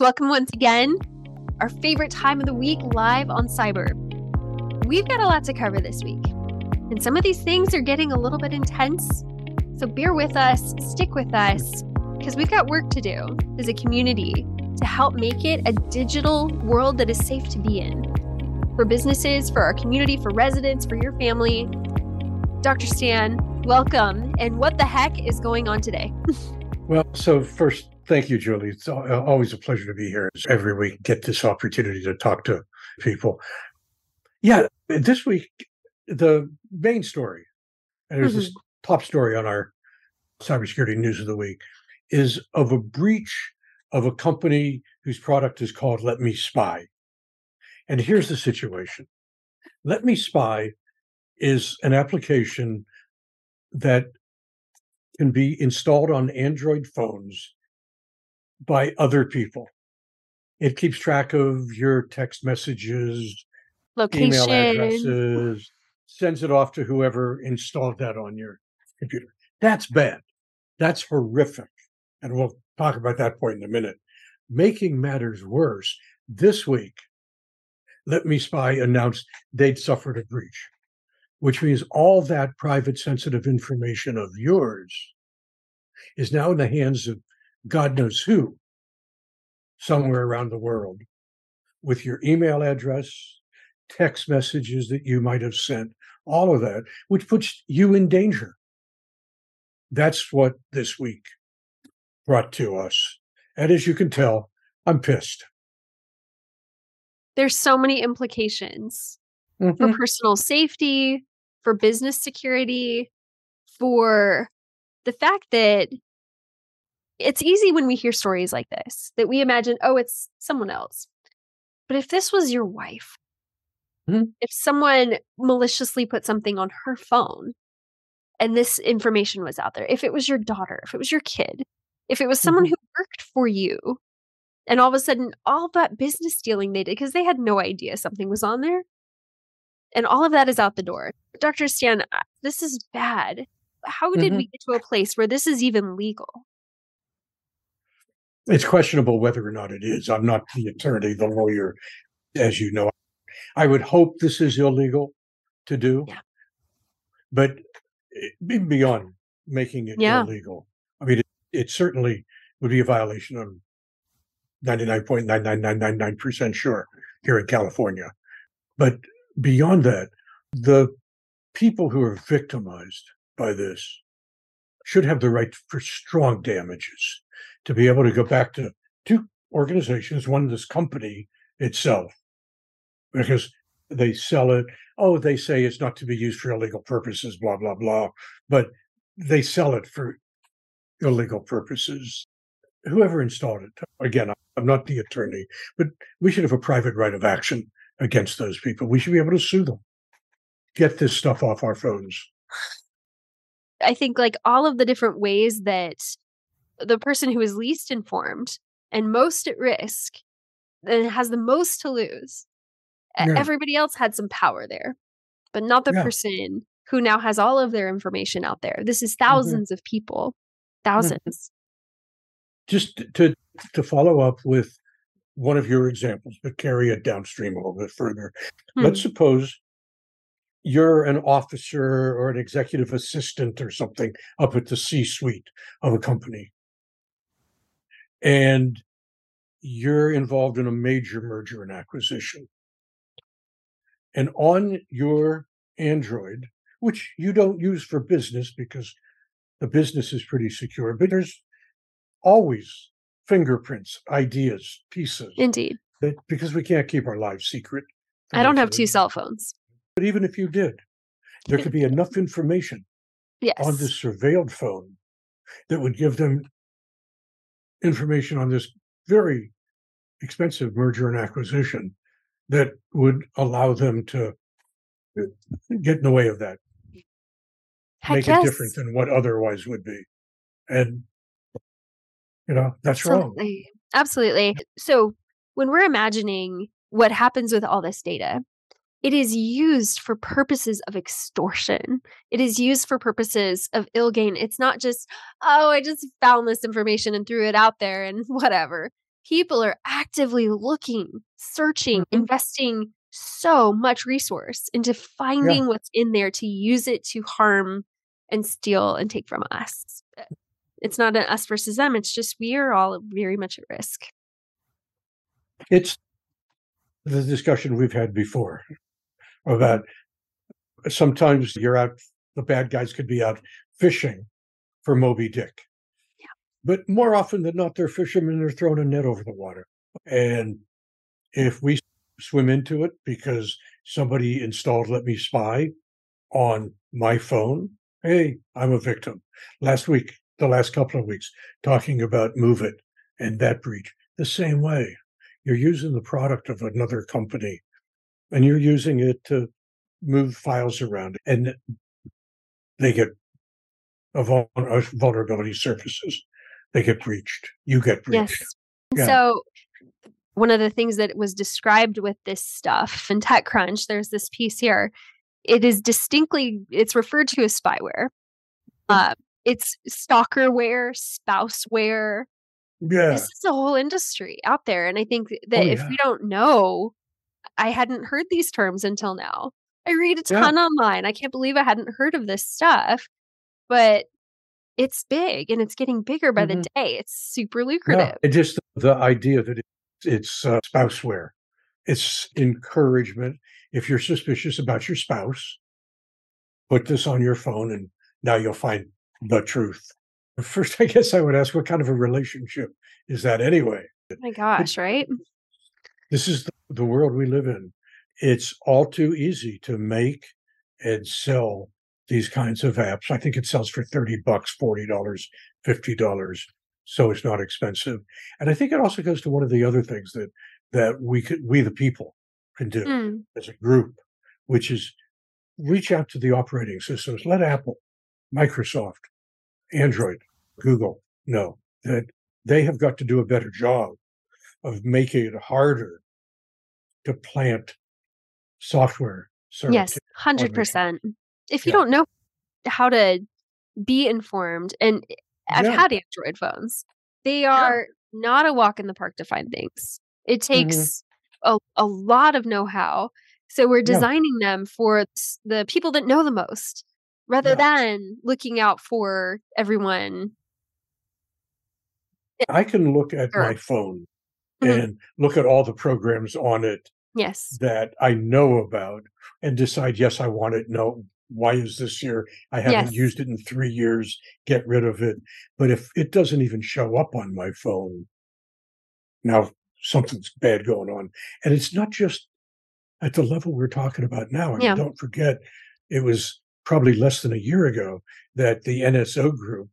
Welcome once again. Our favorite time of the week live on Cyber. We've got a lot to cover this week, and some of these things are getting a little bit intense. So bear with us, stick with us, because we've got work to do as a community to help make it a digital world that is safe to be in for businesses, for our community, for residents, for your family. Dr. Stan, welcome. And what the heck is going on today? well, so first, thank you, Julie. It's always a pleasure to be here every week, get this opportunity to talk to people. Yeah, this week, the main story, and there's mm-hmm. this top story on our cybersecurity news of the week, is of a breach of a company whose product is called LetMeSpy. And here's the situation LetMeSpy is an application that can be installed on Android phones by other people. It keeps track of your text messages, location, email addresses, sends it off to whoever installed that on your computer. That's bad. That's horrific. And we'll talk about that point in a minute. Making matters worse, this week, LetMeSpy announced they'd suffered a breach, which means all that private, sensitive information of yours is now in the hands of God knows who, somewhere around the world, with your email address, text messages that you might have sent, all of that, which puts you in danger. That's what this week brought to us. And as you can tell, I'm pissed. There's so many implications mm-hmm. for personal safety, for business security, for the fact that it's easy when we hear stories like this that we imagine, oh, it's someone else. But if this was your wife, mm-hmm. if someone maliciously put something on her phone and this information was out there, if it was your daughter, if it was your kid, if it was someone mm-hmm. who worked for you and all of a sudden all that business dealing they did because they had no idea something was on there and all of that is out the door. Dr. Stan, this is bad. How did mm-hmm. we get to a place where this is even legal? It's questionable whether or not it is. I'm not the attorney, the lawyer, as you know. I would hope this is illegal to do, yeah. but eh, beyond making it yeah. illegal, I mean, it, it certainly would be a violation. I'm 99.99999% sure here in California. But beyond that, the people who are victimized by this should have the right for strong damages to be able to go back to two organizations, one this company itself, because they sell it. Oh, they say it's not to be used for illegal purposes, blah, blah, blah. But they sell it for illegal purposes. Whoever installed it, again, I'm not the attorney, but we should have a private right of action against those people. We should be able to sue them, get this stuff off our phones. I think like all of the different ways that the person who is least informed and most at risk and has the most to lose. Yeah. Everybody else had some power there, but not the yeah. person who now has all of their information out there. This is 1000s mm-hmm. of people, 1000s mm-hmm. Just to to follow up with one of your examples, but carry it downstream a little bit further. Hmm. Let's suppose you're an officer or an executive assistant or something up at the C suite of a company and you're involved in a major merger and acquisition. And on your Android, which you don't use for business because the business is pretty secure, but there's always fingerprints, ideas, pieces. Indeed. That, because we can't keep our lives secret. I don't have two cell phones. But even if you did, there could be enough information yes. on this surveilled phone that would give them information on this very expensive merger and acquisition that would allow them to uh, get in the way of that, make it different than what otherwise would be. And, you know, that's Absolutely. wrong. Absolutely. So when we're imagining what happens with all this data, it is used for purposes of extortion. It is used for purposes of ill gain. It's not just, oh, I just found this information and threw it out there and whatever. people are actively looking, searching, mm-hmm. investing so much resource into finding yeah. what's in there to use it to harm and steal and take from us. It's not an us versus them. It's just we are all very much at risk. It's the discussion we've had before about sometimes you're out, the bad guys could be out fishing for Moby Dick. Yeah. But more often than not, they're fishermen, they're throwing a net over the water. And if we swim into it because somebody installed LetMeSpy on my phone, hey, I'm a victim. Last week, the last couple of weeks, talking about MOVEit and that breach, the same way. You're using the product of another company and you're using it to move files around and they get a vulnerability surfaces they get breached you get breached yes yeah. so one of the things that was described with this stuff in TechCrunch, there's this piece here. It is distinctly, it's referred to as spyware. Uh, it's stalkerware, spouseware. Yeah. This is a whole industry out there. And I think that oh, if yeah. we don't know, I hadn't heard these terms until now. I read a ton yeah. online. I can't believe I hadn't heard of this stuff, but it's big and it's getting bigger by mm-hmm. the day. It's super lucrative. Yeah. just the idea that it's uh, spouseware. It's encouragement. If you're suspicious about your spouse, put this on your phone and now you'll find the truth. First, I guess I would ask what kind of a relationship is that anyway? Oh my gosh, right? This is the, world we live in. It's all too easy to make and sell these kinds of apps. I think it sells for 30 bucks, $40, $50 so it's not expensive. And I think it also goes to one of the other things that that we could we the people can do mm. as a group, which is reach out to the operating systems. Let Apple, Microsoft, Android, Google know that they have got to do a better job of making it harder to plant software. Yes, hundred percent. If you yeah. don't know how to be informed and I've yeah. had Android phones. They are yeah. not a walk in the park to find things. It mm-hmm. takes mm-hmm. a, a lot of know how. So we're designing them for the people that know the most rather than looking out for everyone. I can look at sure. my phone mm-hmm. and look at all the programs on it yes that I know about and decide yes I want it no why is this here? I haven't yes. used it in three years. Get rid of it. But if it doesn't even show up on my phone, now something's bad going on. And it's not just at the level we're talking about now. I mean, yeah. don't forget, it was probably less than a year ago that the NSO group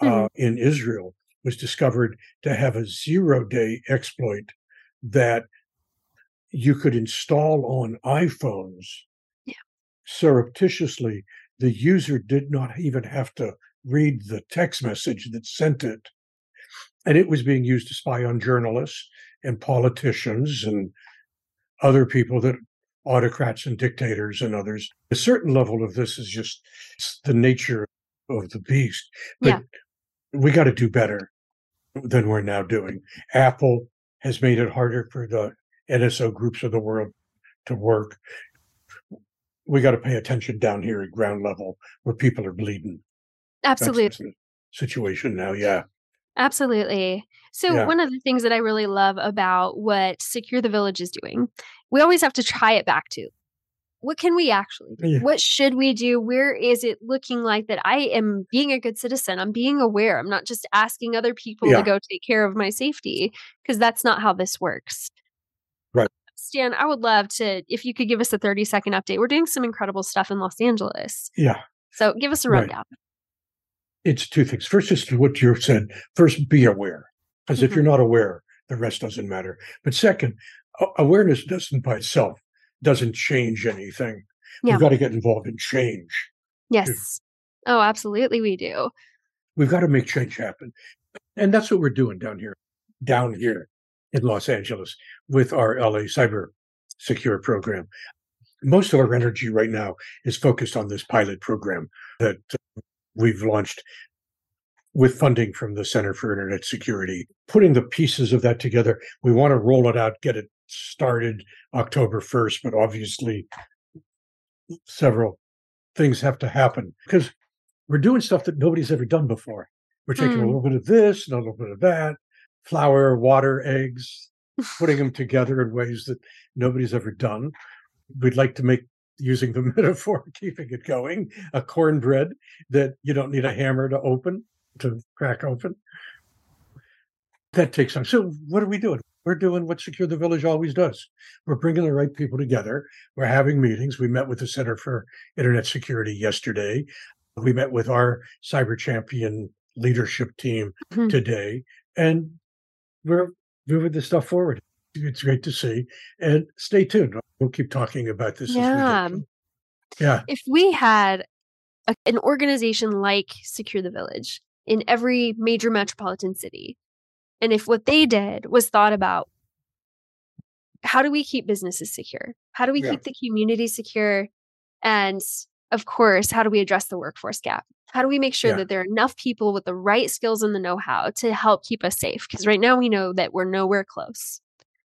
uh, mm-hmm. uh, in Israel was discovered to have a zero day exploit that you could install on iPhones surreptitiously, the user did not even have to read the text message that sent it. And it was being used to spy on journalists and politicians and other people that autocrats and dictators and others. A certain level of this is just the nature of the beast. But yeah. we got to do better than we're now doing. Apple has made it harder for the NSO groups of the world to work we got to pay attention down here at ground level where people are bleeding. Absolutely. situation now, yeah. Absolutely. So, yeah. one of the things that I really love about what Secure the Village is doing, we always have to try it back to what can we actually do? Yeah. What should we do? Where is it looking like that I am being a good citizen? I'm being aware. I'm not just asking other people yeah. to go take care of my safety because that's not how this works. Right. Stan, I would love to if you could give us a 30 second update. We're doing some incredible stuff in Los Angeles. Yeah. So give us a rundown. Right. It's two things. First, just what you said. First, be aware. Because mm-hmm. if you're mm-hmm. not aware, the rest doesn't matter. But second, awareness doesn't by itself doesn't change anything. Yeah. We've got to get involved in change. Yes. Oh, absolutely, we do. We've got to make change happen. And that's what we're doing down here. Down here in Los Angeles with our LA Cyber Secure program. Most of our energy right now is focused on this pilot program that uh, we've launched with funding from the Center for Internet Security, putting the pieces of that together. We want to roll it out, get it started October 1st, but obviously several things have to happen because we're doing stuff that nobody's ever done before. We're taking mm. a little bit of this and a little bit of that, flour, water, eggs, putting them together in ways that nobody's ever done. We'd like to make using the metaphor, keeping it going, a cornbread that you don't need a hammer to open, to crack open. That takes time. So, what are we doing? We're doing what Secure the Village always does. We're bringing the right people together. We're having meetings. We met with the Center for Internet Security yesterday. We met with our cyber champion leadership team mm-hmm. today, and we're moving this stuff forward. It's great to see. And stay tuned. We'll keep talking about this. Yeah. Yeah. If we had a, an organization like Secure the Village in every major metropolitan city, and if what they did was thought about how do we keep businesses secure? How do we yeah. keep the community secure? And of course, how do we address the workforce gap? How do we make sure yeah. that there are enough people with the right skills and the know how to help keep us safe? Because right now we know that we're nowhere close.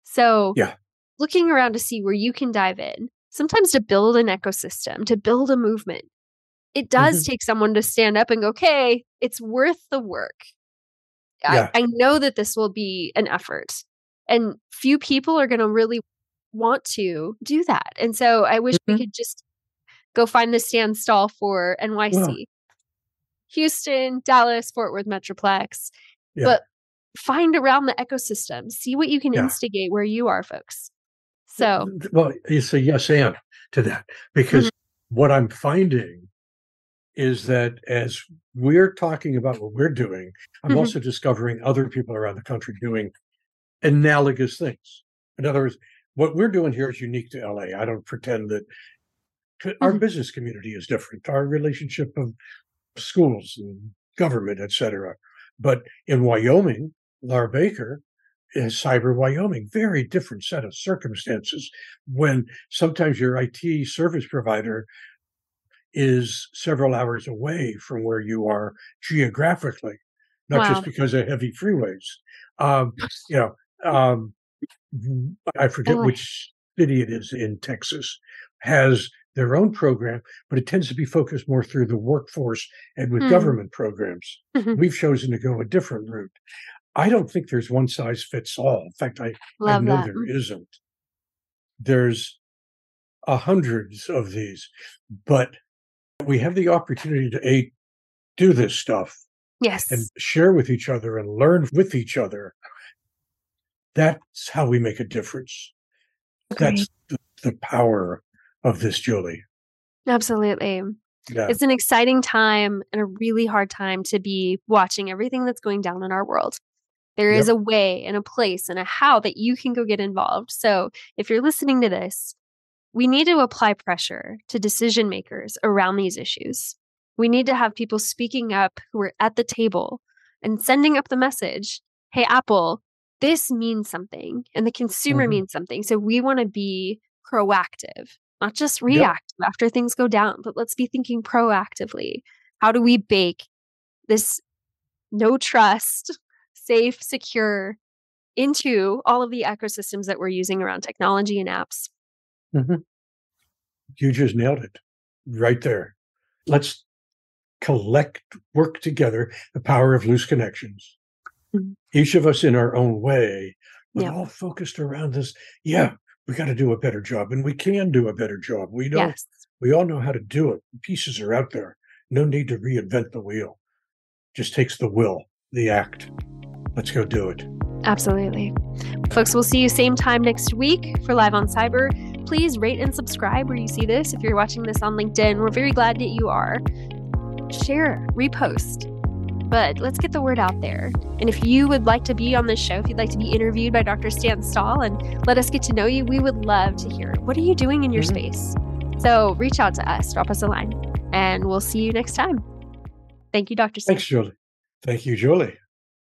So, yeah. looking around to see where you can dive in, sometimes to build an ecosystem, to build a movement, it does mm-hmm. take someone to stand up and go, okay, it's worth the work. Yeah. I, I know that this will be an effort. And few people are going to really want to do that. And so I wish mm-hmm. we could just go find the Stan Stahl for NYC, yeah. Houston, Dallas, Fort Worth Metroplex. Yeah. But find around the ecosystem, see what you can yeah. instigate where you are, folks. So, well, you say yes and to that because mm-hmm. what I'm finding is that as we're talking about what we're doing, I'm mm-hmm. also discovering other people around the country doing analogous things. In other words, what we're doing here is unique to LA. I don't pretend that our mm-hmm. business community is different. Our relationship of schools and government, et cetera. But in Wyoming, Laura Baker is Cyber Wyoming, very different set of circumstances when sometimes your IT service provider is several hours away from where you are geographically, not wow. just because of heavy freeways. Um, you know, um, I forget oh. which city it is in Texas has their own program, but it tends to be focused more through the workforce and with mm. government programs. Mm-hmm. We've chosen to go a different route. I don't think there's one size fits all. In fact, I, I know that. there mm. isn't. There's a hundreds of these, but we have the opportunity to a do this stuff. Yes. And share with each other and learn with each other. That's how we make a difference. That's the, the power of this, Julie. Absolutely. Yeah. It's an exciting time and a really hard time to be watching everything that's going down in our world. There yep. is a way and a place and a how that you can go get involved. So if you're listening to this, we need to apply pressure to decision makers around these issues. We need to have people speaking up who are at the table and sending up the message hey, Apple, this means something and the consumer mm-hmm. means something. So we want to be proactive, not just reactive yep. after things go down, but let's be thinking proactively. How do we bake this no trust safe, secure into all of the ecosystems that we're using around technology and apps. Mm-hmm. You just nailed it right there. Let's collect, work together the power of loose connections. Mm-hmm. Each of us in our own way, but yeah. all focused around this. Yeah, we got to do a better job, and we can do a better job. We know yes. we all know how to do it. The pieces are out there. No need to reinvent the wheel. Just takes the will, the act. Let's go do it. Absolutely. Folks, we'll see you same time next week for Live on Cyber. Please rate and subscribe where you see this. If you're watching this on LinkedIn, we're very glad that you are. Share, repost. But let's get the word out there. And if you would like to be on this show, if you'd like to be interviewed by Dr. Stan Stahl and let us get to know you, we would love to hear what are you doing in your mm-hmm. space. So reach out to us, drop us a line, and we'll see you next time. Thank you, Dr. Stan. Thanks, Julie. Thank you, Julie.